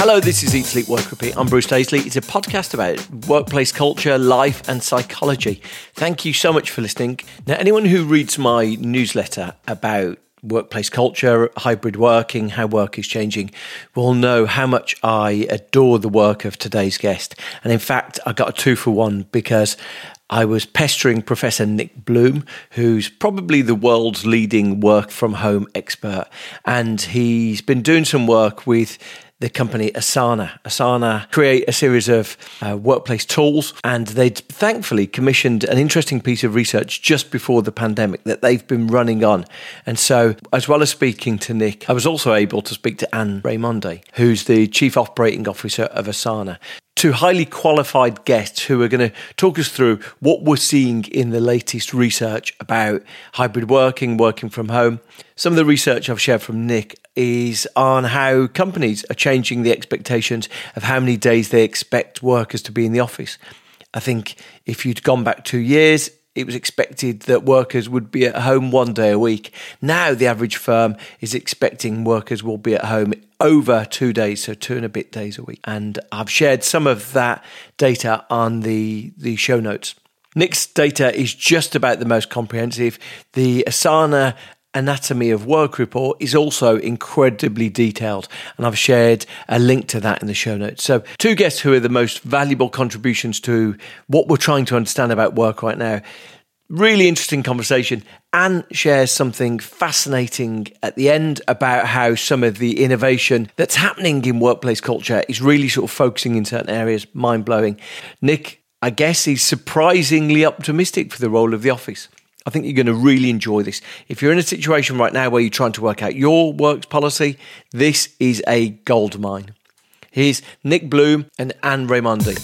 Hello, this is Eat Sleep Work Repeat. I'm Bruce Daisley. It's a podcast about workplace culture, life, and psychology. Thank you so much for listening. Now, anyone who reads my newsletter about workplace culture, hybrid working, how work is changing, will know how much I adore the work of today's guest. And in fact, I got a two for one because I was pestering Professor Nick Bloom, who's probably the world's leading work from home expert. And he's been doing some work with the company Asana. Asana create a series of uh, workplace tools, and they thankfully commissioned an interesting piece of research just before the pandemic that they've been running on. And so, as well as speaking to Nick, I was also able to speak to Anne Raimondi, who's the Chief Operating Officer of Asana two highly qualified guests who are going to talk us through what we're seeing in the latest research about hybrid working, working from home. Some of the research I've shared from Nick is on how companies are changing the expectations of how many days they expect workers to be in the office. I think if you'd gone back two years, it was expected that workers would be at home one day a week. Now, the average firm is expecting workers will be at home over two days, so two and a bit days a week. And I've shared some of that data on the, the show notes. Nick's data is just about the most comprehensive. The Asana Anatomy of Work report is also incredibly detailed, and I've shared a link to that in the show notes. So, two guests who are the most valuable contributions to what we're trying to understand about work right now. Really interesting conversation. Anne shares something fascinating at the end about how some of the innovation that's happening in workplace culture is really sort of focusing in certain areas, mind blowing. Nick, I guess, is surprisingly optimistic for the role of the office. I think you're going to really enjoy this. If you're in a situation right now where you're trying to work out your works policy, this is a gold mine. Here's Nick Bloom and Anne Raimondi.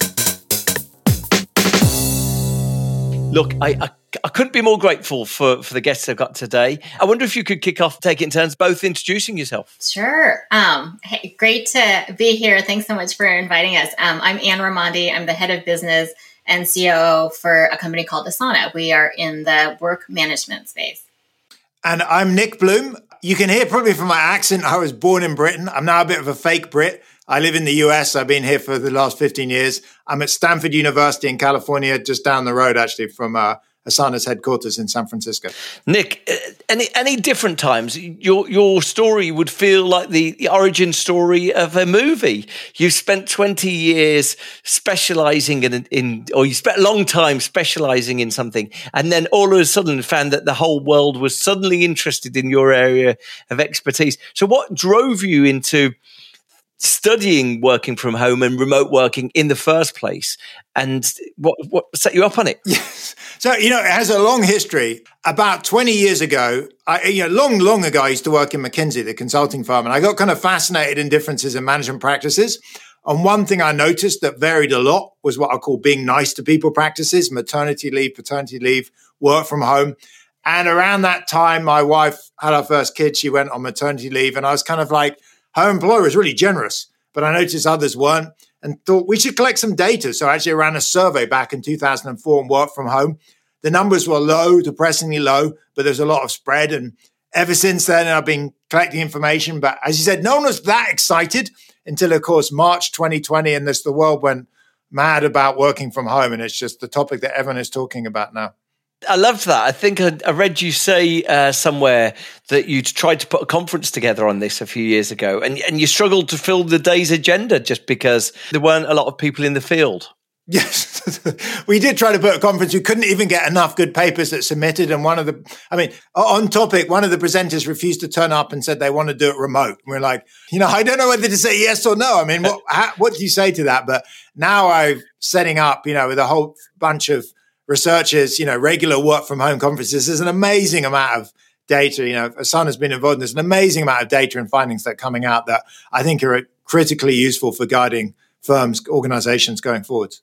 Look, I, I, I, couldn't be more grateful for, for the guests I've got today. I wonder if you could kick off, take turns, both introducing yourself. Sure. Um, hey, great to be here. Thanks so much for inviting us. Um, I'm Anne Raimondi. I'm the head of business and COO for a company called Asana. We are in the work management space. And I'm Nick Bloom. You can hear probably from my accent, I was born in Britain. I'm now a bit of a fake Brit. I live in the US. I've been here for the last 15 years. I'm at Stanford University in California, just down the road, actually, from uh, Asana's headquarters in San Francisco. Nick, uh, any any different times, your your story would feel like the, the origin story of a movie. You spent twenty years specializing in in, or you spent a long time specializing in something, and then all of a sudden found that the whole world was suddenly interested in your area of expertise. So, what drove you into studying working from home and remote working in the first place and what what set you up on it? Yes so you know it has a long history. About 20 years ago i you know long long ago i used to work in mckinsey the consulting firm and i got kind of fascinated in differences in management practices. And one thing i noticed that varied a lot was what i call being nice to people practices maternity leave paternity leave work from home. And around that time my wife had our first kid. She went on maternity leave and i was kind of like her employer was really generous, but I noticed others weren't and thought we should collect some data. So I actually ran a survey back in 2004 and worked from home. The numbers were low, depressingly low, but there's a lot of spread. And ever since then, I've been collecting information. But as you said, no one was that excited until, of course, March 2020, and this the world went mad about working from home, and it's just the topic that everyone is talking about now. I loved that. I think I, I read you say uh, somewhere that you'd tried to put a conference together on this a few years ago, and and you struggled to fill the day's agenda just because there weren't a lot of people in the field. Yes, we did try to put a conference. We couldn't even get enough good papers that submitted. And one of the, I mean, on topic, one of the presenters refused to turn up and said they want to do it remote. And we're like, you know, I don't know whether to say yes or no. I mean, what, how, what do you say to that? But now I'm setting up, you know, with a whole bunch of researchers, you know, regular work from home conferences. There's an amazing amount of data. You know, Asana has been involved. There's an amazing amount of data and findings that are coming out that I think are critically useful for guiding firms, organizations going forwards.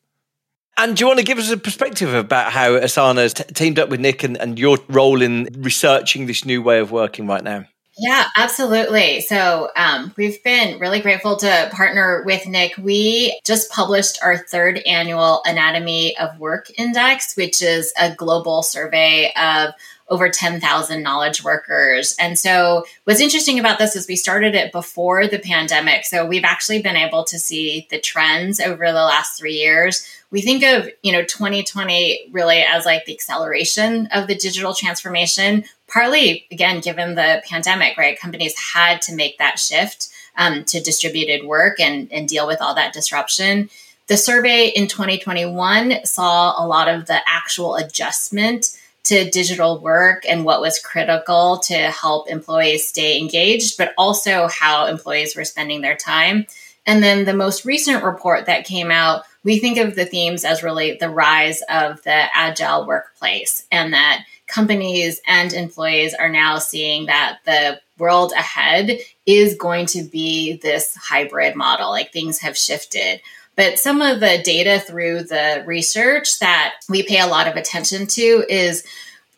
And do you want to give us a perspective about how Asana has t- teamed up with Nick and, and your role in researching this new way of working right now? Yeah, absolutely. So um, we've been really grateful to partner with Nick. We just published our third annual Anatomy of Work Index, which is a global survey of over 10,000 knowledge workers. And so, what's interesting about this is we started it before the pandemic. So, we've actually been able to see the trends over the last three years. We think of, you know, 2020 really as like the acceleration of the digital transformation, partly, again, given the pandemic, right? Companies had to make that shift um, to distributed work and, and deal with all that disruption. The survey in 2021 saw a lot of the actual adjustment to digital work and what was critical to help employees stay engaged, but also how employees were spending their time. And then the most recent report that came out, we think of the themes as really the rise of the agile workplace and that companies and employees are now seeing that the world ahead is going to be this hybrid model. Like things have shifted. But some of the data through the research that we pay a lot of attention to is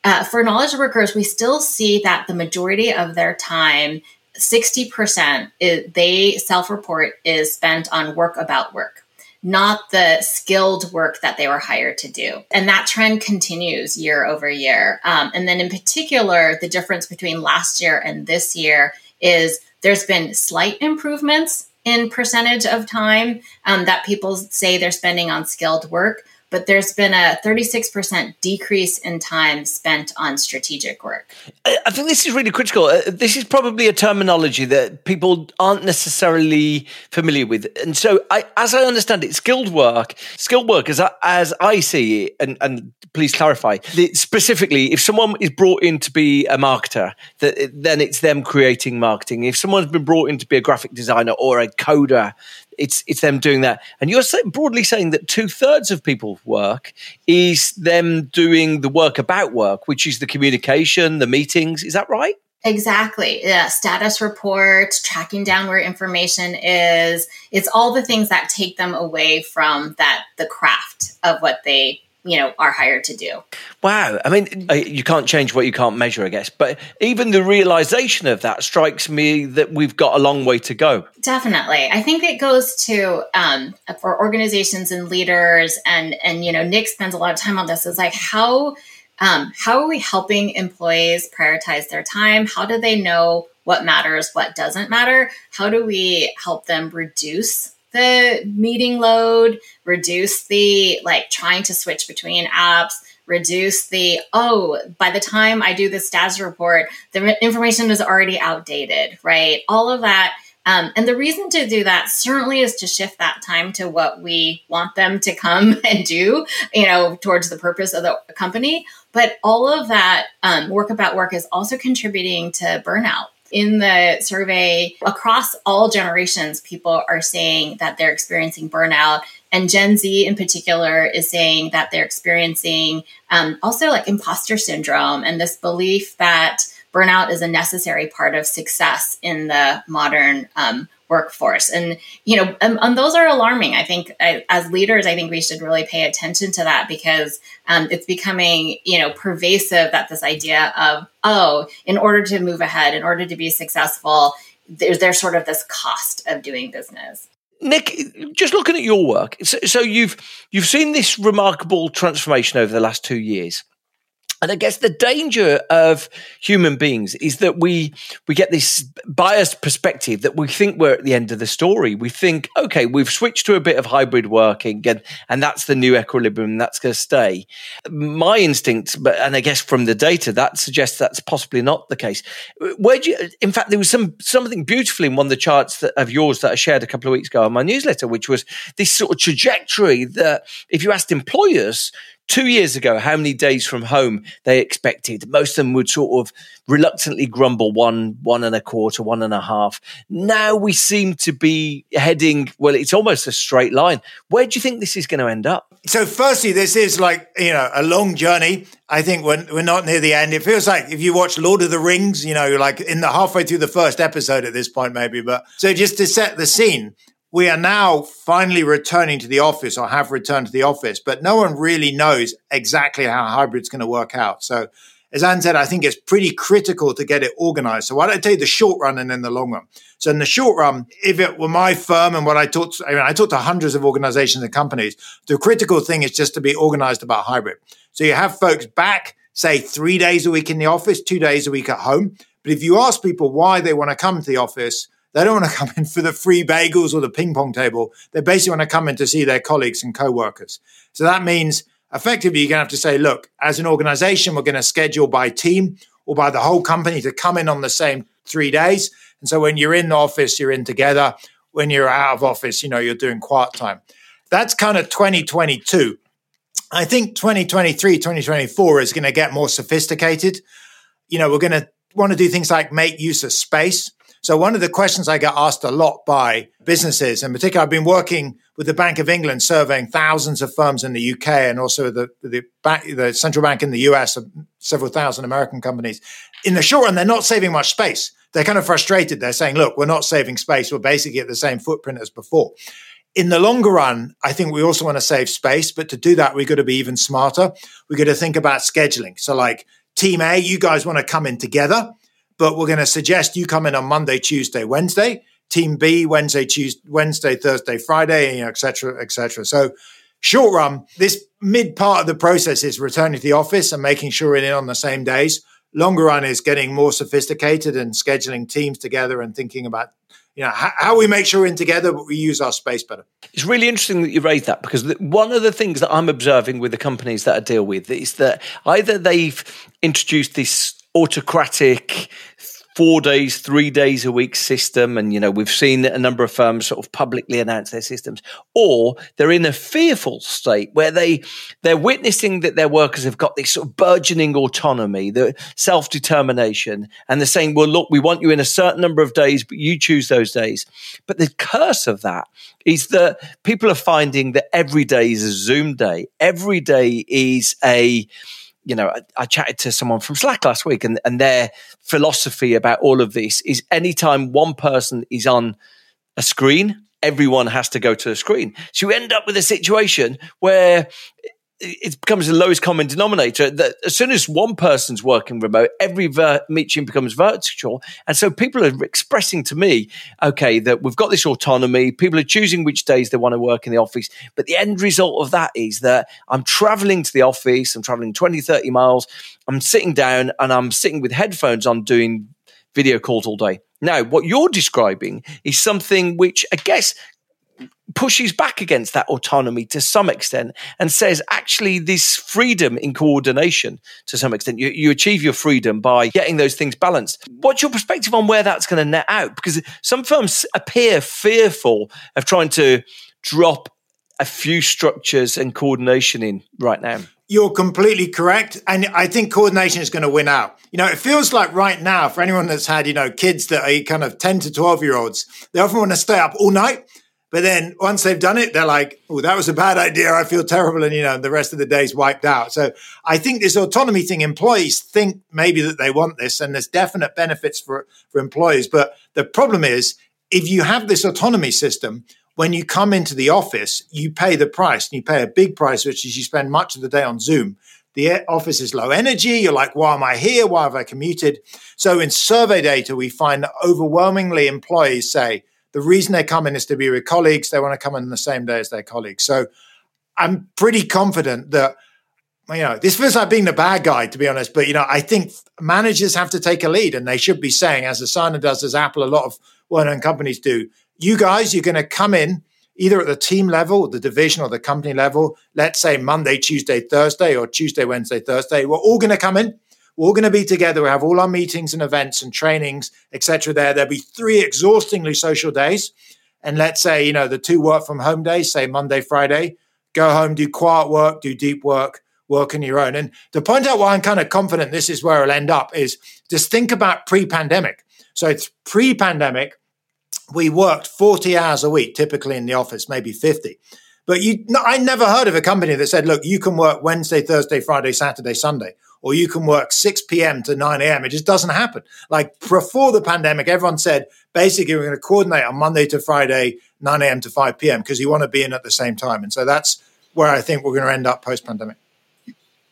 uh, for knowledge workers, we still see that the majority of their time 60% is, they self report is spent on work about work, not the skilled work that they were hired to do. And that trend continues year over year. Um, and then, in particular, the difference between last year and this year is there's been slight improvements in percentage of time um, that people say they're spending on skilled work but there's been a 36% decrease in time spent on strategic work. I think this is really critical. Uh, this is probably a terminology that people aren't necessarily familiar with. And so, I, as I understand it, skilled work, skilled work, as I, as I see it, and, and please clarify, specifically, if someone is brought in to be a marketer, then it's them creating marketing. If someone's been brought in to be a graphic designer or a coder, it's it's them doing that. And you're broadly saying that two thirds of people's work is them doing the work about work, which is the communication, the meetings. Is that right? Exactly. Yeah. Status reports, tracking down where information is. It's all the things that take them away from that, the craft of what they you know are hired to do. Wow. I mean you can't change what you can't measure i guess. But even the realization of that strikes me that we've got a long way to go. Definitely. I think it goes to um, for organizations and leaders and and you know nick spends a lot of time on this is like how um, how are we helping employees prioritize their time? How do they know what matters what doesn't matter? How do we help them reduce the meeting load, reduce the like trying to switch between apps, reduce the oh, by the time I do the status report, the information is already outdated, right? All of that. Um, and the reason to do that certainly is to shift that time to what we want them to come and do, you know, towards the purpose of the company. But all of that um, work about work is also contributing to burnout in the survey across all generations, people are saying that they're experiencing burnout. And Gen Z in particular is saying that they're experiencing um, also like imposter syndrome and this belief that burnout is a necessary part of success in the modern um, workforce. And, you know, and, and, those are alarming. I think I, as leaders, I think we should really pay attention to that because um, it's becoming, you know, pervasive that this idea of, oh, in order to move ahead, in order to be successful, there's, there's sort of this cost of doing business. Nick, just looking at your work, so, so you've you've seen this remarkable transformation over the last two years And I guess the danger of human beings is that we we get this biased perspective that we think we're at the end of the story. We think, okay, we've switched to a bit of hybrid working, and and that's the new equilibrium. That's going to stay. My instinct, but and I guess from the data, that suggests that's possibly not the case. Where do you? In fact, there was some something beautiful in one of the charts that, of yours that I shared a couple of weeks ago on my newsletter, which was this sort of trajectory that if you asked employers two years ago how many days from home they expected. Most of them would sort of reluctantly grumble one, one and a quarter, one and a half. Now we seem to be heading, well, it's almost a straight line. Where do you think this is going to end up? So, firstly, this is like, you know, a long journey. I think we're, we're not near the end. It feels like if you watch Lord of the Rings, you know, you're like in the halfway through the first episode at this point, maybe. But so just to set the scene, we are now finally returning to the office or have returned to the office, but no one really knows exactly how hybrid's going to work out. So, as Anne said, I think it's pretty critical to get it organized. So, why don't I tell you the short run and then the long run? So, in the short run, if it were my firm and what I talked, I mean, I talked to hundreds of organizations and companies, the critical thing is just to be organized about hybrid. So, you have folks back, say, three days a week in the office, two days a week at home. But if you ask people why they want to come to the office, they don't want to come in for the free bagels or the ping pong table. They basically want to come in to see their colleagues and co-workers. So that means effectively you're going to have to say, look, as an organization, we're going to schedule by team or by the whole company to come in on the same three days. And so when you're in the office, you're in together. When you're out of office, you know, you're doing quiet time. That's kind of 2022. I think 2023, 2024 is going to get more sophisticated. You know, we're going to want to do things like make use of space. So one of the questions I get asked a lot by businesses, in particular, I've been working with the Bank of England, surveying thousands of firms in the UK and also the the, the central bank in the US, several thousand American companies. In the short run, they're not saving much space. They're kind of frustrated. They're saying, "Look, we're not saving space. We're basically at the same footprint as before." In the longer run, I think we also want to save space, but to do that, we've got to be even smarter. We've got to think about scheduling. So, like Team A, you guys want to come in together but we're going to suggest you come in on Monday, Tuesday, Wednesday. Team B, Wednesday, Tuesday, Wednesday, Thursday, Friday, you know, et cetera, et cetera. So short run, this mid part of the process is returning to the office and making sure we're in on the same days. Longer run is getting more sophisticated and scheduling teams together and thinking about you know how, how, we make sure we're in together but we use our space better it's really interesting that you raised that because one of the things that i'm observing with the companies that i deal with is that either they've introduced this autocratic four days, three days a week system. And, you know, we've seen a number of firms sort of publicly announce their systems, or they're in a fearful state where they, they're witnessing that their workers have got this sort of burgeoning autonomy, the self determination. And they're saying, well, look, we want you in a certain number of days, but you choose those days. But the curse of that is that people are finding that every day is a Zoom day. Every day is a, you know, I, I, chatted to someone from Slack last week, and, and their philosophy about all of this is anytime one person is on a screen, everyone has to go to a screen. So you end up with a situation where it becomes the lowest common denominator that as soon as one person's working remote, every ver- meeting becomes virtual. And so people are expressing to me, okay, that we've got this autonomy. People are choosing which days they want to work in the office. But the end result of that is that I'm traveling to the office, I'm traveling 20, 30 miles. I'm sitting down and I'm sitting with headphones on doing video calls all day. Now, what you're describing is something which I guess pushes back against that autonomy to some extent and says actually this freedom in coordination to some extent you, you achieve your freedom by getting those things balanced what's your perspective on where that's going to net out because some firms appear fearful of trying to drop a few structures and coordination in right now you're completely correct. And I think coordination is going to win out. You know, it feels like right now, for anyone that's had, you know, kids that are kind of 10 to 12 year olds, they often want to stay up all night but then once they've done it, they're like, oh, that was a bad idea. I feel terrible. And, you know, the rest of the day's wiped out. So I think this autonomy thing, employees think maybe that they want this and there's definite benefits for, for employees. But the problem is if you have this autonomy system, when you come into the office, you pay the price and you pay a big price, which is you spend much of the day on Zoom. The office is low energy. You're like, why am I here? Why have I commuted? So in survey data, we find that overwhelmingly employees say, the reason they come in is to be with colleagues. They want to come in the same day as their colleagues. So I'm pretty confident that you know, this feels like being the bad guy, to be honest. But you know, I think managers have to take a lead, and they should be saying, as Asana does, as Apple, a lot of well-known companies do. You guys, you're going to come in either at the team level, the division, or the company level. Let's say Monday, Tuesday, Thursday, or Tuesday, Wednesday, Thursday. We're all going to come in. We're all going to be together. We have all our meetings and events and trainings, etc. There, there'll be three exhaustingly social days, and let's say you know the two work from home days, say Monday, Friday. Go home, do quiet work, do deep work, work on your own. And to point out why I'm kind of confident this is where I'll end up is just think about pre-pandemic. So it's pre-pandemic we worked 40 hours a week, typically in the office, maybe 50. But you, no, I never heard of a company that said, look, you can work Wednesday, Thursday, Friday, Saturday, Sunday, or you can work 6 p.m. to 9 a.m. It just doesn't happen. Like before the pandemic, everyone said, basically, we're going to coordinate on Monday to Friday, 9 a.m. to 5 p.m. because you want to be in at the same time. And so that's where I think we're going to end up post pandemic.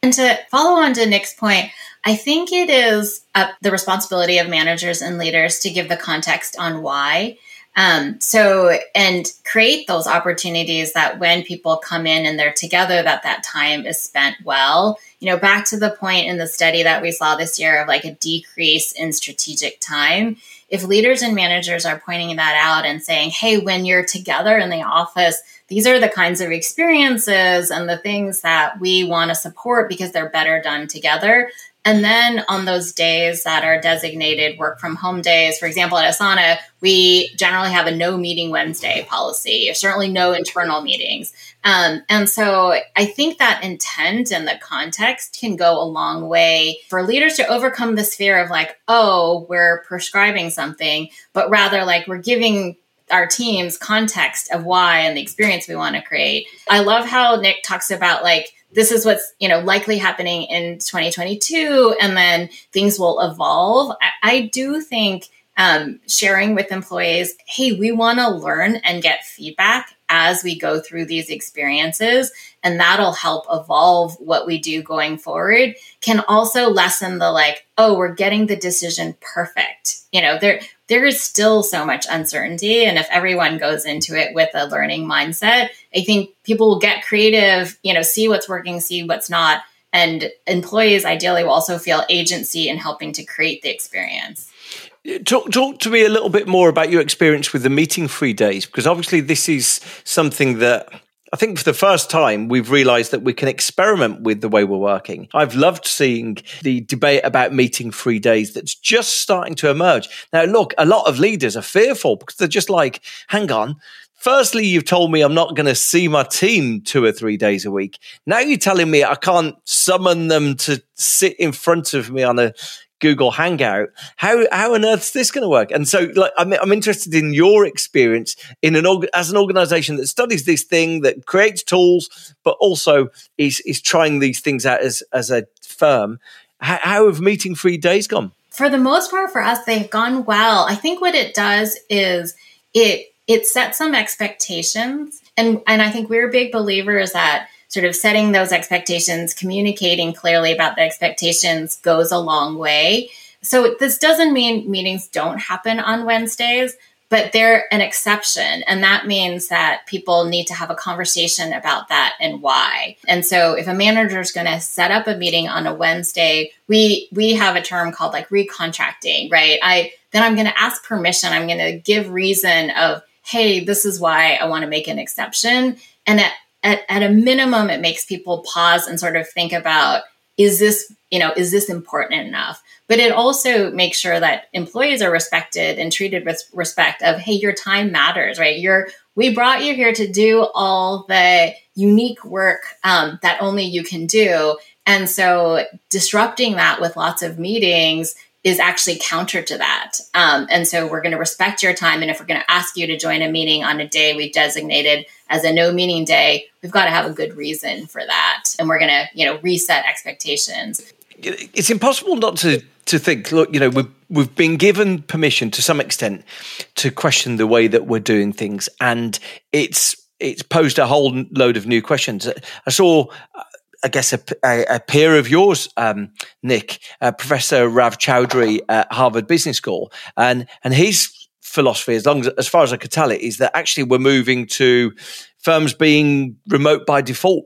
And to follow on to Nick's point, I think it is the responsibility of managers and leaders to give the context on why. Um, so, and create those opportunities that when people come in and they're together, that that time is spent well. You know, back to the point in the study that we saw this year of like a decrease in strategic time. If leaders and managers are pointing that out and saying, hey, when you're together in the office, these are the kinds of experiences and the things that we want to support because they're better done together. And then on those days that are designated work from home days, for example, at Asana, we generally have a no meeting Wednesday policy, certainly no internal meetings. Um, and so I think that intent and the context can go a long way for leaders to overcome this fear of like, oh, we're prescribing something, but rather like we're giving our teams context of why and the experience we want to create. I love how Nick talks about like this is what's you know likely happening in 2022 and then things will evolve. I, I do think um, sharing with employees, hey, we want to learn and get feedback as we go through these experiences and that'll help evolve what we do going forward can also lessen the like oh we're getting the decision perfect you know there there is still so much uncertainty. And if everyone goes into it with a learning mindset i think people will get creative you know see what's working see what's not. And employees ideally will also feel agency in helping to create the experience. Talk, talk to me a little bit more about your experience with the meeting free days, because obviously this is something that I think for the first time, we've realized that we can experiment with the way we're working. I've loved seeing the debate about meeting free days that's just starting to emerge. Now, look, a lot of leaders are fearful because they're just like, hang on. Firstly, you've told me I'm not going to see my team two or three days a week. Now you're telling me I can't summon them to sit in front of me on a Google Hangout. How how on earth is this going to work? And so, like, I'm, I'm interested in your experience in an as an organization that studies this thing, that creates tools, but also is is trying these things out as as a firm. How, how have meeting free days gone? For the most part, for us, they've gone well. I think what it does is it it sets some expectations, and and I think we're big believers that sort of setting those expectations, communicating clearly about the expectations goes a long way. So this doesn't mean meetings don't happen on Wednesdays, but they're an exception. And that means that people need to have a conversation about that and why. And so if a manager is going to set up a meeting on a Wednesday, we we have a term called like recontracting, right? I then I'm going to ask permission. I'm going to give reason of, hey, this is why I want to make an exception. And at at, a minimum, it makes people pause and sort of think about is this you know is this important enough? But it also makes sure that employees are respected and treated with respect of hey your time matters right? You're we brought you here to do all the unique work um, that only you can do. And so disrupting that with lots of meetings is actually counter to that. Um, and so we're going to respect your time. And if we're going to ask you to join a meeting on a day we've designated as a no meeting day, we've got to have a good reason for that. And we're going to, you know, reset expectations. It's impossible not to to think. Look, you know, we've we've been given permission to some extent to question the way that we're doing things, and it's it's posed a whole load of new questions. I saw I guess, a, a, a peer of yours, um, Nick, uh, Professor Raj Choudhury at Harvard Business School, and and his philosophy, as long as as far as I could tell it, is that actually we're moving to firms being remote by default,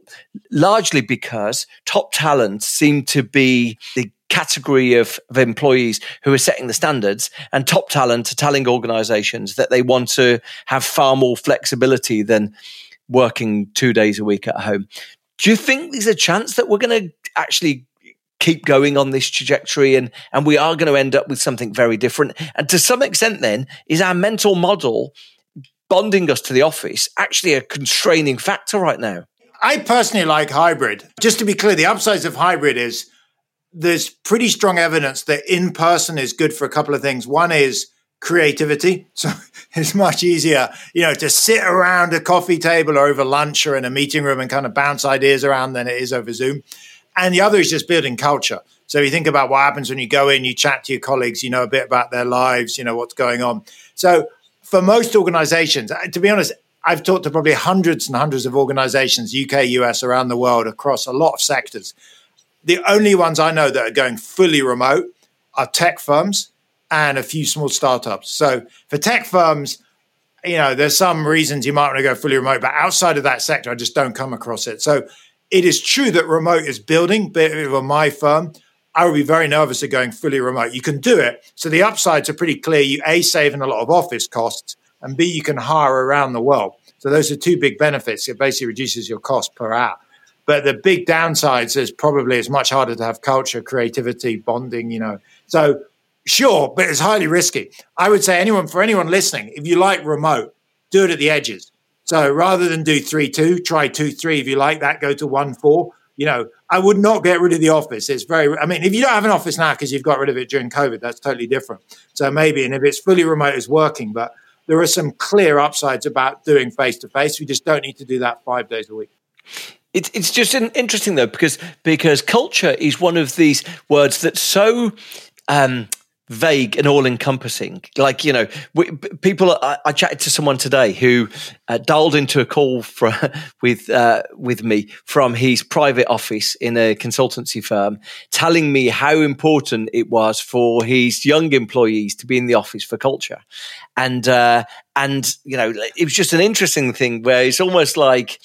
largely because top talent seem to be the category of, of employees who are setting the standards and top talent are telling organizations that they want to have far more flexibility than working two days a week at home. Do you think there's a chance that we're going to actually keep going on this trajectory and, and we are going to end up with something very different? And to some extent, then, is our mental model bonding us to the office actually a constraining factor right now? I personally like hybrid. Just to be clear, the upsides of hybrid is there's pretty strong evidence that in person is good for a couple of things. One is creativity. So it's much easier, you know, to sit around a coffee table or over lunch or in a meeting room and kind of bounce ideas around than it is over Zoom. And the other is just building culture. So you think about what happens when you go in, you chat to your colleagues, you know a bit about their lives, you know what's going on. So for most organizations, uh, to be honest, I've talked to probably hundreds and hundreds of organizations, UK, US, around the world, across a lot of sectors. The only ones I know that are going fully remote are tech firms and a few small startups. So for tech firms, you know, there's some reasons you might want to go fully remote, but outside of that sector, I just don't come across it. So it is true that remote is building, but for my firm, I would be very nervous of going fully remote. You can do it. So the upsides are pretty clear. You A, saving a lot of office costs, and B, you can hire around the world. So those are two big benefits. It basically reduces your cost per hour. But the big downsides is probably it's much harder to have culture, creativity, bonding, you know. So sure, but it's highly risky. I would say anyone for anyone listening, if you like remote, do it at the edges. So rather than do three two, try two three. If you like that, go to one four. You know, I would not get rid of the office. It's very. I mean, if you don't have an office now because you've got rid of it during COVID, that's totally different. So maybe, and if it's fully remote, it's working. But there are some clear upsides about doing face to face. We just don't need to do that five days a week. It's it's just interesting though because because culture is one of these words that's so um, vague and all encompassing. Like, you know, we, people, I, I, chatted to someone today who uh, dialed into a call for, with, uh, with me from his private office in a consultancy firm, telling me how important it was for his young employees to be in the office for culture. And, uh, and, you know, it was just an interesting thing where it's almost like,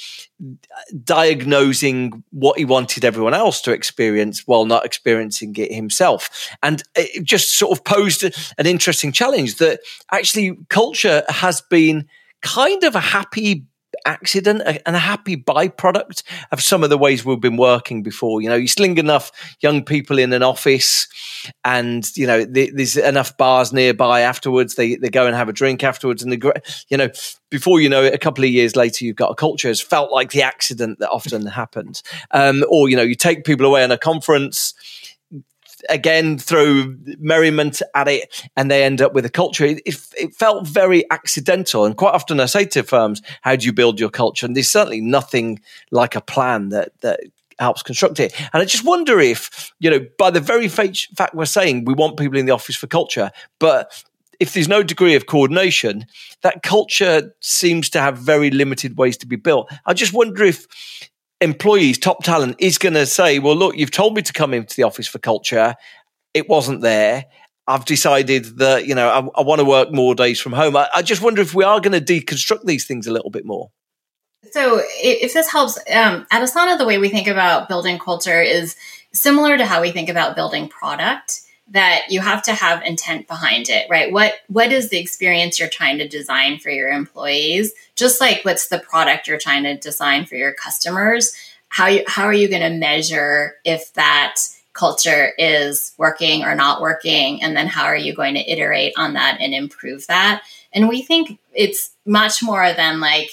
diagnosing what he wanted everyone else to experience while not experiencing it himself. And it just sort of posed an interesting challenge that actually culture has been kind of a happy accident and a happy byproduct of some of the ways we've been working before. You know, you sling enough young people in an office, and you know there's enough bars nearby. Afterwards, they they go and have a drink afterwards, and the you know before you know it, a couple of years later, you've got a culture. It's felt like the accident that often happens, um, or you know, you take people away on a conference again throw merriment at it and they end up with a culture. It, it, felt very accidental. And quite often I say to firms, how do you build your culture? And there's certainly nothing like a plan that, that helps construct it. And I just wonder if, you know, by the very fact we're saying we want people in the office for culture, but if there's no degree of coordination, that culture seems to have very limited ways to be built. I just wonder if employees, top talent is going to say, well, look, you've told me to come into the office for culture. It wasn't there. I've decided that, you know, I, I want to work more days from home. I, I just wonder if we are going to deconstruct these things a little bit more. So, if this helps, um, at Asana, the way we think about building culture is similar to how we think about building product that you have to have intent behind it right? What what is the experience you're trying to design for your employees? Just like what's the product you're trying to design for your customers? How you, how are you going to measure if that culture is working or not working? And then how are you going to iterate on that and improve that? And we think it's much more than like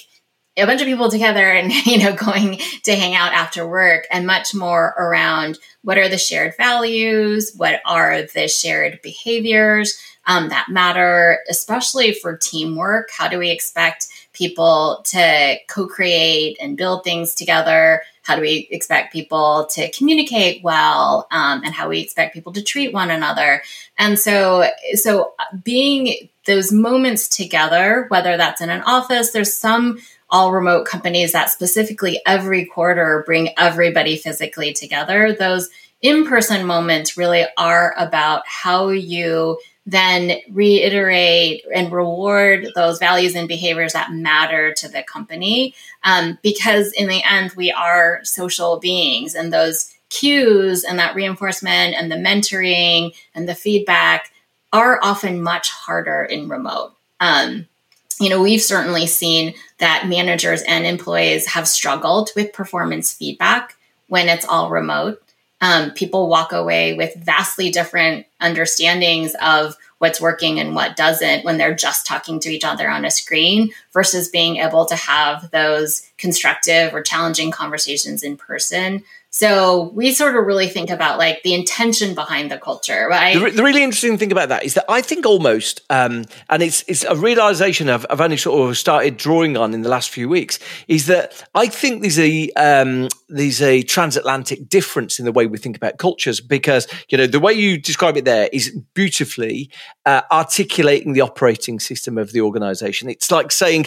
a bunch of people together and you know going to hang out after work and much more around what are the shared values what are the shared behaviors um, that matter especially for teamwork. How do we expect people to co-create and build things together? How do we expect people to communicate well um, and how we expect people to treat one another? And so so being those moments together whether that's in an office there's some all remote companies that specifically every quarter bring everybody physically together. Those in person moments really are about how you then reiterate and reward those values and behaviors that matter to the company. Um, because in the end, we are social beings, and those cues and that reinforcement and the mentoring and the feedback are often much harder in remote. Um, you know, we've certainly seen that managers and employees have struggled with performance feedback when it's all remote. Um, people walk away with vastly different understandings of what's working and what doesn't when they're just talking to each other on a screen versus being able to have those constructive or challenging conversations in person so we sort of really think about like the intention behind the culture. Right? The, the really interesting thing about that is that I think almost, um, and it's it's a realization I've, I've, only sort of started drawing on in the last few weeks, is that I think there's a um, there's a transatlantic difference in the way we think about cultures because you know the way you describe it there is beautifully uh, articulating the operating system of the organization. It's like saying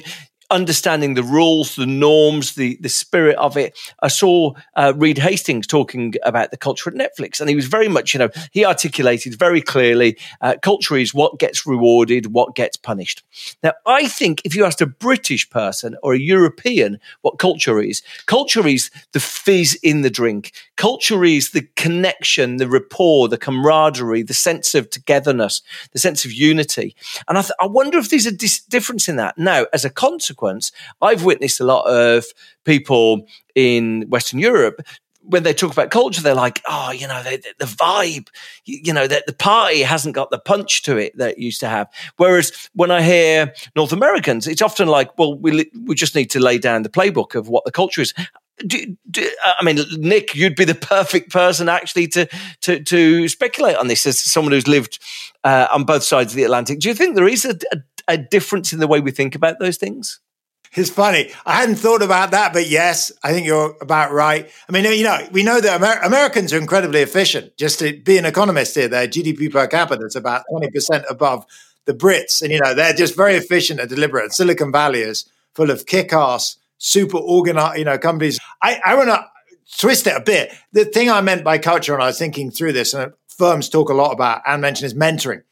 understanding the rules, the norms, the the spirit of it. I saw uh, Reed Hastings talking about the culture at Netflix, and he was very much, you know, he articulated very clearly uh, culture is what gets rewarded, what gets punished. Now, I think if you asked a British person or a European what culture is, culture is the fizz in the drink. Culture is the connection, the rapport, the camaraderie, the sense of togetherness, the sense of unity. And I, th- I wonder if there's a dis- difference in that. Now, as a consequence, I've witnessed a lot of people in Western Europe when they talk about culture, they're like, oh, you know, the, vibe, you know, that the party hasn't got the punch to it that it used to have. Whereas when I hear North Americans, it's often like, well, we we just need to lay down the playbook of what the culture is. Do, do, I mean, Nick, you'd be the perfect person actually to to to speculate on this as someone who's lived uh, on both sides of the Atlantic. Do you think there is a, a, a difference in the way we think about those things? It's funny. I hadn't thought about that, but yes, I think you're about right. I mean, you know, we know that Amer- Americans are incredibly efficient. Just to be an economist here, their GDP per capita is about 20% above the Brits. And, you know, they're just very efficient and deliberate. Silicon Valley is full of kick ass, super organized, you know, companies. I, I want to twist it a bit. The thing I meant by culture, and I was thinking through this, and firms talk a lot about and mention is mentoring.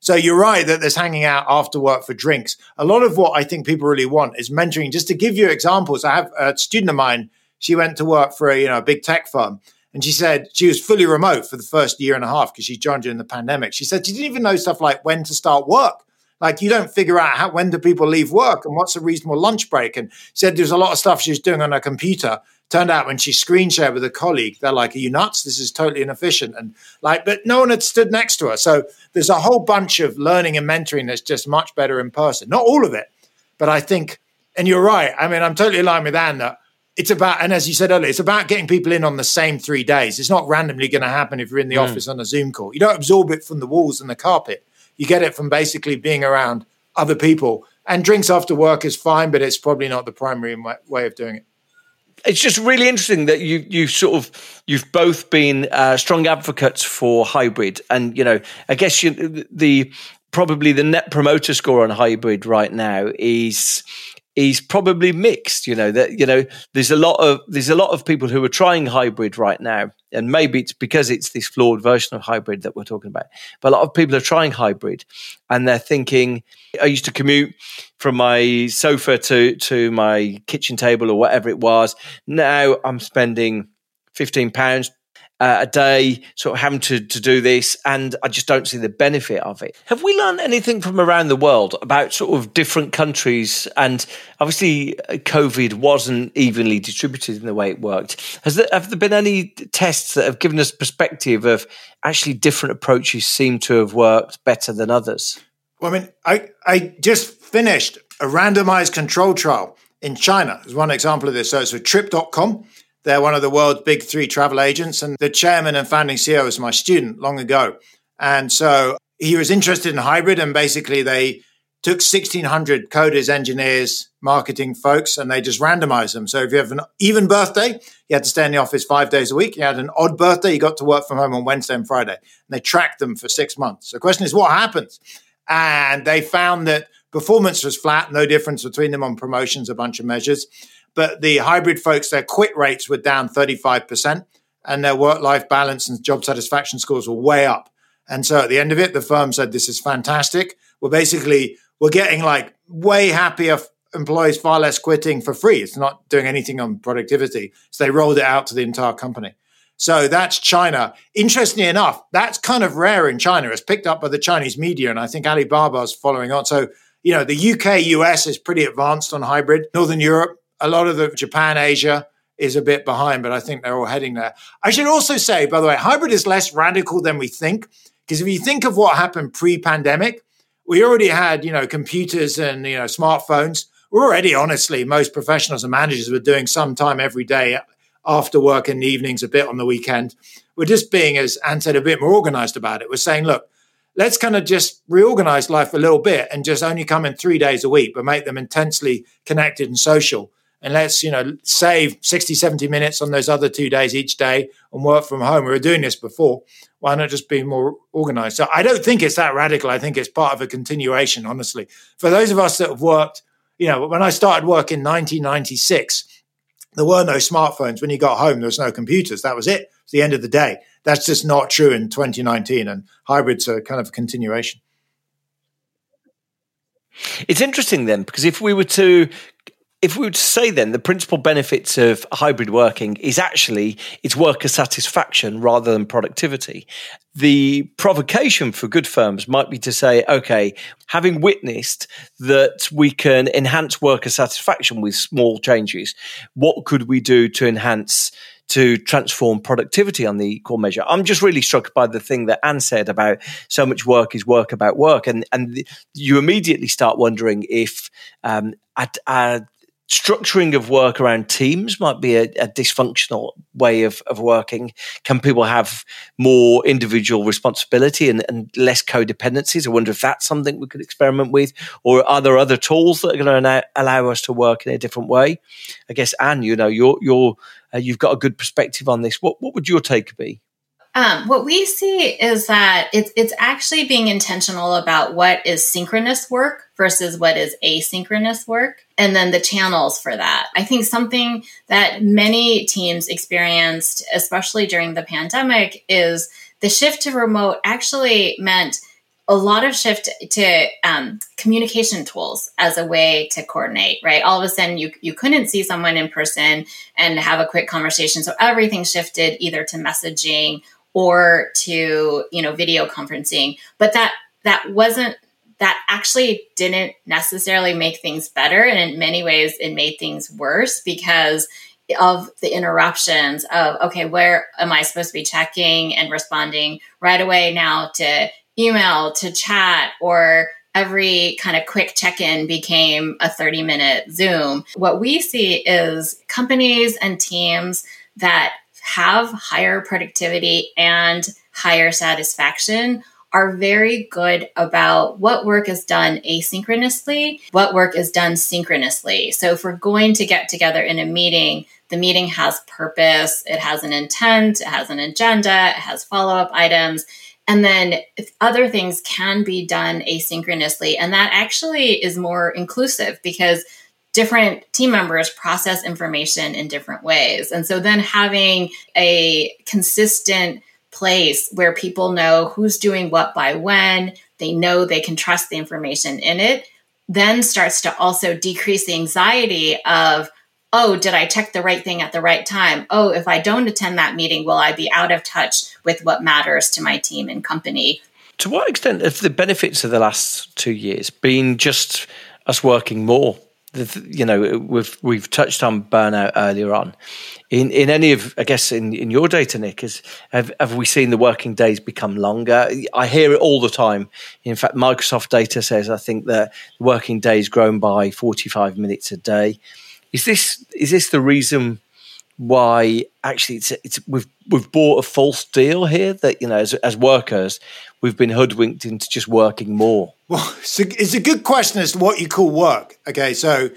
So you're right that there's hanging out after work for drinks. A lot of what I think people really want is mentoring. Just to give you examples, I have a student of mine. She went to work for a you know a big tech firm, and she said she was fully remote for the first year and a half because she joined during the pandemic. She said she didn't even know stuff like when to start work. Like you don't figure out how when do people leave work and what's a reasonable lunch break. And said there's a lot of stuff she's doing on her computer Turned out when she screen shared with a colleague, they're like, Are you nuts? This is totally inefficient. And like, but no one had stood next to her. So there's a whole bunch of learning and mentoring that's just much better in person. Not all of it, but I think, and you're right. I mean, I'm totally aligned with Anne that it's about, and as you said earlier, it's about getting people in on the same three days. It's not randomly going to happen if you're in the mm. office on a Zoom call. You don't absorb it from the walls and the carpet. You get it from basically being around other people. And drinks after work is fine, but it's probably not the primary way of doing it it's just really interesting that you you sort of you've both been uh, strong advocates for hybrid, and you know, I guess you, the probably the net promoter score on hybrid right now is is probably mixed. You know that you know there's a lot of there's a lot of people who are trying hybrid right now, and maybe it's because it's this flawed version of hybrid that we're talking about. But a lot of people are trying hybrid, and they're thinking, I used to commute from my sofa to to my kitchen table or whatever it was. Now I'm spending fifteen pounds uh, a day, sort of having to, to do this, and I just don't see the benefit of it. Have we learned anything from around the world about sort of different countries? And obviously, uh, COVID wasn't evenly distributed in the way it worked. Has there, have there been any tests that have given us perspective of actually different approaches seem to have worked better than others? Well, I mean, I, I just finished a randomized control trial in China. There's one example of this. So it's with trip.com they're one of the world's big three travel agents. And the chairman and founding CEO was my student long ago. And so he was interested in hybrid. And basically, they took 1,600 coders, engineers, marketing folks, and they just randomized them. So if you have an even birthday, you had to stay in the office five days a week. You had an odd birthday, you got to work from home on Wednesday and Friday. And they tracked them for six months. The question is, what happens? And they found that performance was flat, no difference between them on promotions, a bunch of measures. But the hybrid folks, their quit rates were down 35%, and their work life balance and job satisfaction scores were way up. And so at the end of it, the firm said, this is fantastic. We're basically, we're getting like way happier employees, far less quitting for free. It's not doing anything on productivity. So they rolled it out to the entire company. So that's China. Interestingly enough, that's kind of rare in China. It's picked up by the Chinese media, and I think Alibaba's following on. So, you know, the UK, US is pretty advanced on hybrid. Northern Europe, a lot of the Japan, Asia is a bit behind, but I think they're all heading there. I should also say, by the way, hybrid is less radical than we think. Because if you think of what happened pre-pandemic, we already had, you know, computers and, you know, smartphones. We're already, honestly, most professionals and managers were doing some time every day after work in the evenings, a bit on the weekend. We're just being, as Anne said, a bit more organized about it. We're saying, look, let's kind of just reorganize life a little bit and just only come in three days a week, but make them intensely connected and social. And let's, you know, save 60, 70 minutes on those other two days each day and work from home. We were doing this before. Why not just be more organized? So I don't think it's that radical. I think it's part of a continuation, honestly. For those of us that have worked, you know, when I started work in 1996, there were no smartphones. When you got home, there was no computers. That was it. It's the end of the day. That's just not true in 2019. And hybrids are kind of a continuation. It's interesting then, because if we were to if we were to say then the principal benefits of hybrid working is actually it's worker satisfaction rather than productivity the provocation for good firms might be to say okay having witnessed that we can enhance worker satisfaction with small changes what could we do to enhance to transform productivity on the equal measure. I'm just really struck by the thing that Anne said about so much work is work about work, and and you immediately start wondering if um, a, a structuring of work around teams might be a, a, dysfunctional way of, of working. Can people have more individual responsibility and, and, less codependencies? I wonder if that's something we could experiment with, or are there other tools that are going to allow us to work in a different way? I guess, Anne, you know, you're, you're, uh, you've got a good perspective on this. What, what would your take be? Um, what we see is that it's it's actually being intentional about what is synchronous work versus what is asynchronous work, and then the channels for that. I think something that many teams experienced, especially during the pandemic, is the shift to remote actually meant a lot of shift to um, communication tools as a way to coordinate right all of a sudden you, you couldn't see someone in person and have a quick conversation so everything shifted either to messaging or to you know video conferencing but that that wasn't that actually didn't necessarily make things better and in many ways it made things worse because of the interruptions of okay where am i supposed to be checking and responding right away now to email to chat or every kind of quick check-in became a 30 minute zoom? What we see is companies and teams that have higher productivity and higher satisfaction are very good about what work is done asynchronously, what work is done synchronously. So if we're going to get together in a meeting, the meeting has purpose, it has an intent, it has an agenda, it has follow up items. And then other things can be done asynchronously. And that actually is more inclusive because different team members process information in different ways. And so then having a consistent place where people know who's doing what by when, they know they can trust the information in it, then starts to also decrease the anxiety of, oh, did I check the right thing at the right time? Oh, if I don't attend that meeting, will I be out of touch with what matters to my team and company? To what extent have the benefits of the last two years been just us working more you know we've we've touched on burnout earlier on. In in any of I guess in, in your data, Nick, is have, have we seen the working days become longer? I hear it all the time. In fact, Microsoft data says I think that working days grown by forty five minutes a day. Is this is this the reason why actually it's, it's we've we've bought a false deal here that you know as, as workers we've been hoodwinked into just working more? Well, it's a, it's a good question as to what you call work. Okay, so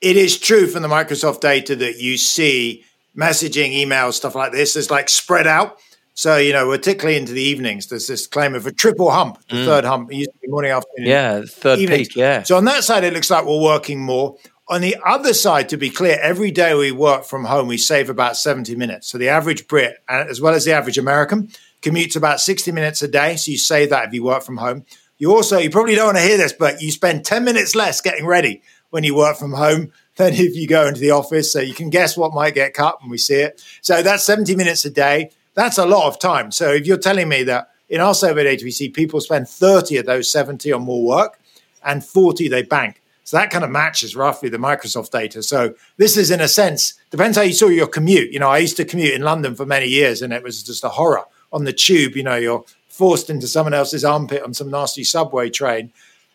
it is true from the Microsoft data that you see messaging, emails, stuff like this is like spread out. So, you know, particularly into the evenings, there's this claim of a triple hump, the mm. third hump. It used to be morning, afternoon. Yeah, third evenings. peak, yeah. So on that side, it looks like we're working more. On the other side, to be clear, every day we work from home, we save about 70 minutes. So the average Brit, as well as the average American, commutes about 60 minutes a day. So you save that if you work from home. You also, you probably don't want to hear this, but you spend 10 minutes less getting ready when you work from home than if you go into the office. So you can guess what might get cut when we see it. So that's 70 minutes a day. That's a lot of time. So if you're telling me that in our survey we see people spend 30 of those 70 on more work and 40 they bank. So that kind of matches roughly the Microsoft data. So this is, in a sense, depends how you saw your commute. You know, I used to commute in London for many years, and it was just a horror on the tube. You know, you're forced into someone else's armpit on some nasty subway train.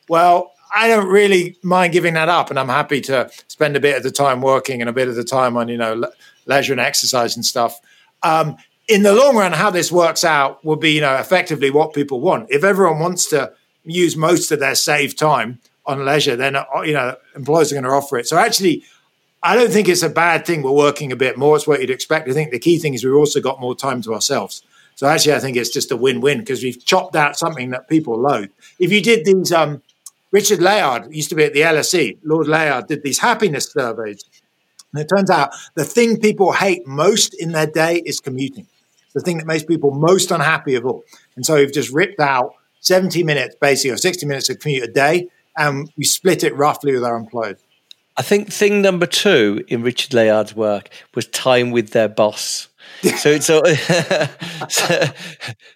Well, I don't really mind giving that up, and I'm happy to spend a bit of the time working and a bit of the time on you know le- leisure and exercise and stuff. Um, in the long run, how this works out will be you know effectively what people want. If everyone wants to use most of their saved time on leisure, then uh, you know employers are going to offer it. So actually, I don't think it's a bad thing. We're working a bit more. It's what you'd expect. I think the key thing is we've also got more time to ourselves. So actually, I think it's just a win-win because we've chopped out something that people loathe. If you did these, um, Richard Layard used to be at the LSE. Lord Layard did these happiness surveys, and it turns out the thing people hate most in their day is commuting. The thing that makes people most unhappy of all. And so we've just ripped out 70 minutes, basically, or 60 minutes of commute a day and we split it roughly with our employers. I think thing number two in Richard Layard's work was time with their boss. So it's so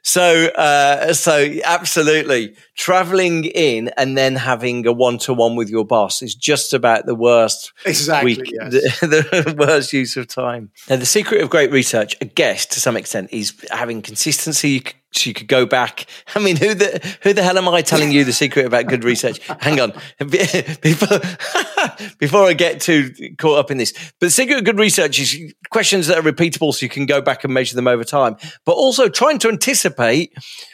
so uh, so absolutely traveling in and then having a one to one with your boss is just about the worst exactly week, yes. the, the, worst use of time. Now the secret of great research, I guess, to some extent, is having consistency you could go back. I mean, who the who the hell am I telling you the secret about good research? Hang on, before before I get too caught up in this. But the secret of good research is questions that are repeatable, so you can go back and measure them over time. But also trying to anticipate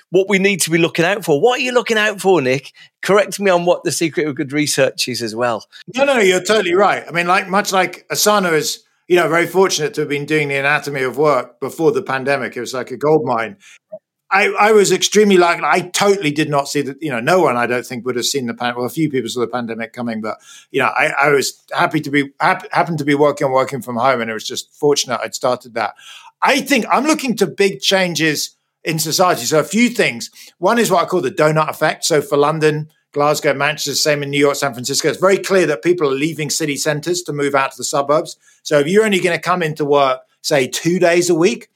what we need to be looking out for. What are you looking out for, Nick? Correct me on what the secret of good research is as well. No, no, you're totally right. I mean, like much like Asana is you know, very fortunate to have been doing the anatomy of work before the pandemic. It was like a gold mine. I, I was extremely like I totally did not see that. You know, no one I don't think would have seen the pandemic. Well, a few people saw the pandemic coming, but you know, I, I was happy to be happened to be working working from home, and it was just fortunate I'd started that. I think I'm looking to big changes in society. So a few things. One is what I call the donut effect. So for London, Glasgow, Manchester, same in New York, San Francisco. It's very clear that people are leaving city centres to move out to the suburbs. So if you're only going to come into work, say two days a week,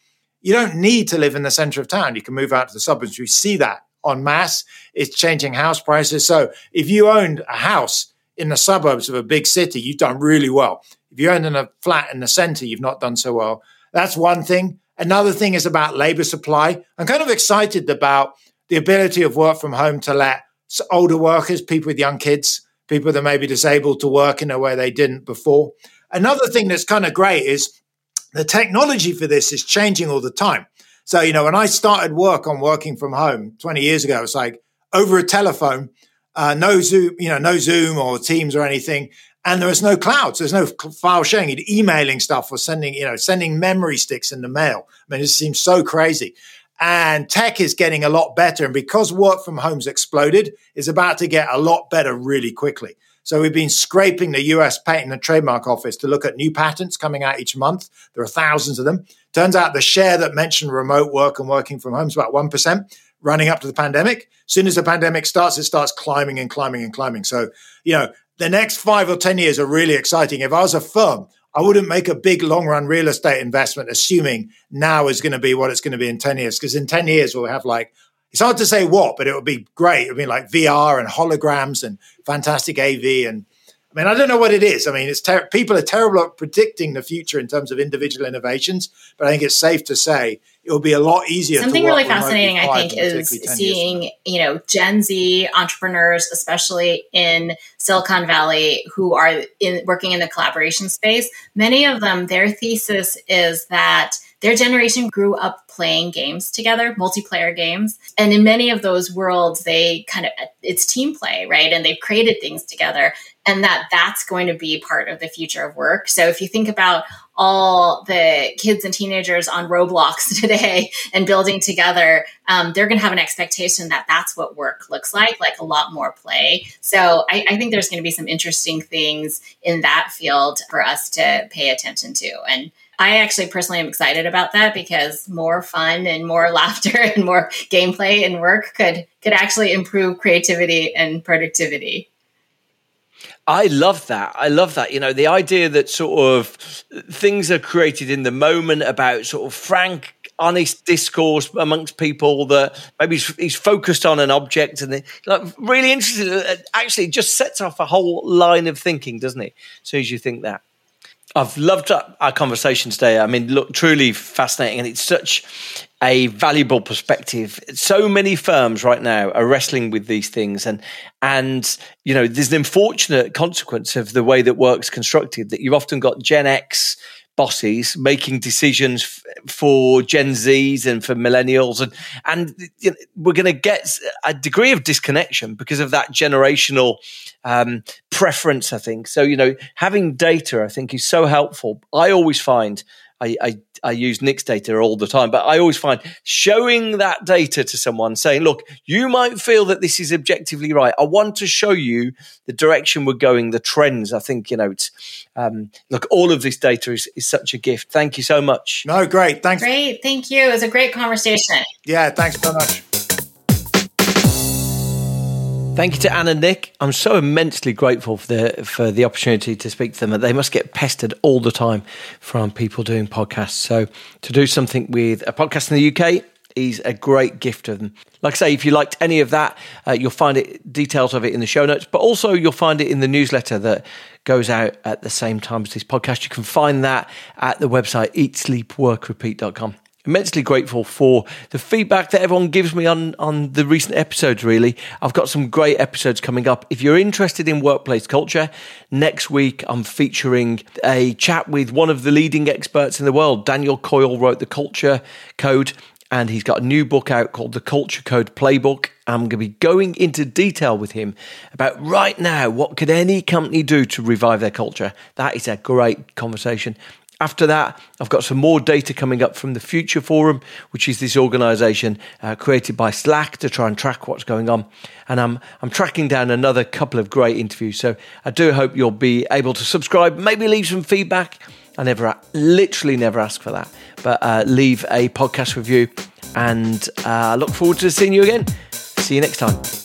you don't need to live in the center of town. You can move out to the suburbs. We see that en masse. It's changing house prices. So if you owned a house in the suburbs of a big city, you've done really well. If you owned in a flat in the center, you've not done so well. That's one thing. Another thing is about labor supply. I'm kind of excited about the ability of work from home to let older workers, people with young kids, people that may be disabled to work in a way they didn't before. Another thing that's kind of great is the technology for this is changing all the time. So, you know, when I started work on working from home 20 years ago, it was like over a telephone, uh, no Zoom, you know, no Zoom or Teams or anything. And there was no clouds. There's no file sharing. You'd emailing stuff or sending, you know, sending memory sticks in the mail. I mean, it seems so crazy. And tech is getting a lot better. And because work from home's exploded, is about to get a lot better really quickly. So we've been scraping the US Patent and Trademark Office to look at new patents coming out each month. There are thousands of them. Turns out the share that mentioned remote work and working from home is about 1% running up to the pandemic. As soon as the pandemic starts, it starts climbing and climbing and climbing. So, you know, the next five or 10 years are really exciting. If I was a firm, I wouldn't make a big long run real estate investment assuming now is going to be what it's going to be in 10 years. Because in 10 years, we'll have like it's hard to say what, but it would be great. I mean, like VR and holograms and fantastic AV. And I mean, I don't know what it is. I mean, it's ter- people are terrible at predicting the future in terms of individual innovations, but I think it's safe to say it will be a lot easier. Something really fascinating, I think, is seeing you know Gen Z entrepreneurs, especially in Silicon Valley, who are in working in the collaboration space. Many of them, their thesis is that their generation grew up playing games together, multiplayer games. And in many of those worlds, they kind of, it's team play, right? And they've created things together and that that's going to be part of the future of work. So if you think about all the kids and teenagers on Roblox today and building together, um, they're going to have an expectation that that's what work looks like, like a lot more play. So I, I think there's going to be some interesting things in that field for us to pay attention to. And I actually personally am excited about that because more fun and more laughter and more gameplay and work could could actually improve creativity and productivity. I love that. I love that. You know, the idea that sort of things are created in the moment about sort of frank honest discourse amongst people that maybe he's, he's focused on an object and like really interesting. Uh, actually, just sets off a whole line of thinking, doesn't it? As soon as you think that. I've loved our conversation today. I mean, look, truly fascinating, and it's such a valuable perspective. So many firms right now are wrestling with these things, and and you know, there's an unfortunate consequence of the way that work's constructed. That you've often got Gen X bosses making decisions f- for Gen Zs and for millennials, and and you know, we're going to get a degree of disconnection because of that generational um, preference. I think so. You know, having data, I think, is so helpful. I always find I, I, I use Nick's data all the time, but I always find showing that data to someone saying, look, you might feel that this is objectively right. I want to show you the direction we're going, the trends. I think, you know, it's, um, look, all of this data is, is such a gift. Thank you so much. No, great. Thanks. Great. Thank you. It was a great conversation. Yeah. Thanks so much. Thank you to Anne and Nick. I'm so immensely grateful for the for the opportunity to speak to them. They must get pestered all the time from people doing podcasts. So to do something with a podcast in the UK is a great gift of them. Like I say, if you liked any of that, uh, you'll find it details of it in the show notes, but also you'll find it in the newsletter that goes out at the same time as this podcast. You can find that at the website eatsleepworkrepeat.com immensely grateful for the feedback that everyone gives me on on the recent episodes really. I've got some great episodes coming up. If you're interested in workplace culture next week i'm featuring a chat with one of the leading experts in the world. Daniel coyle wrote the culture code and he's got a new book out called the culture code playbook. I'm going to be going into detail with him about right now what could any company do to revive their culture. That is a great conversation after that, I've got some more data coming up from the Future Forum, which is this organization uh, created by Slack to try and track what's going on. And I'm, I'm tracking down another couple of great interviews. So I do hope you'll be able to subscribe, maybe leave some feedback. I never, literally never ask for that, but uh, leave a podcast review. And I uh, look forward to seeing you again. See you next time.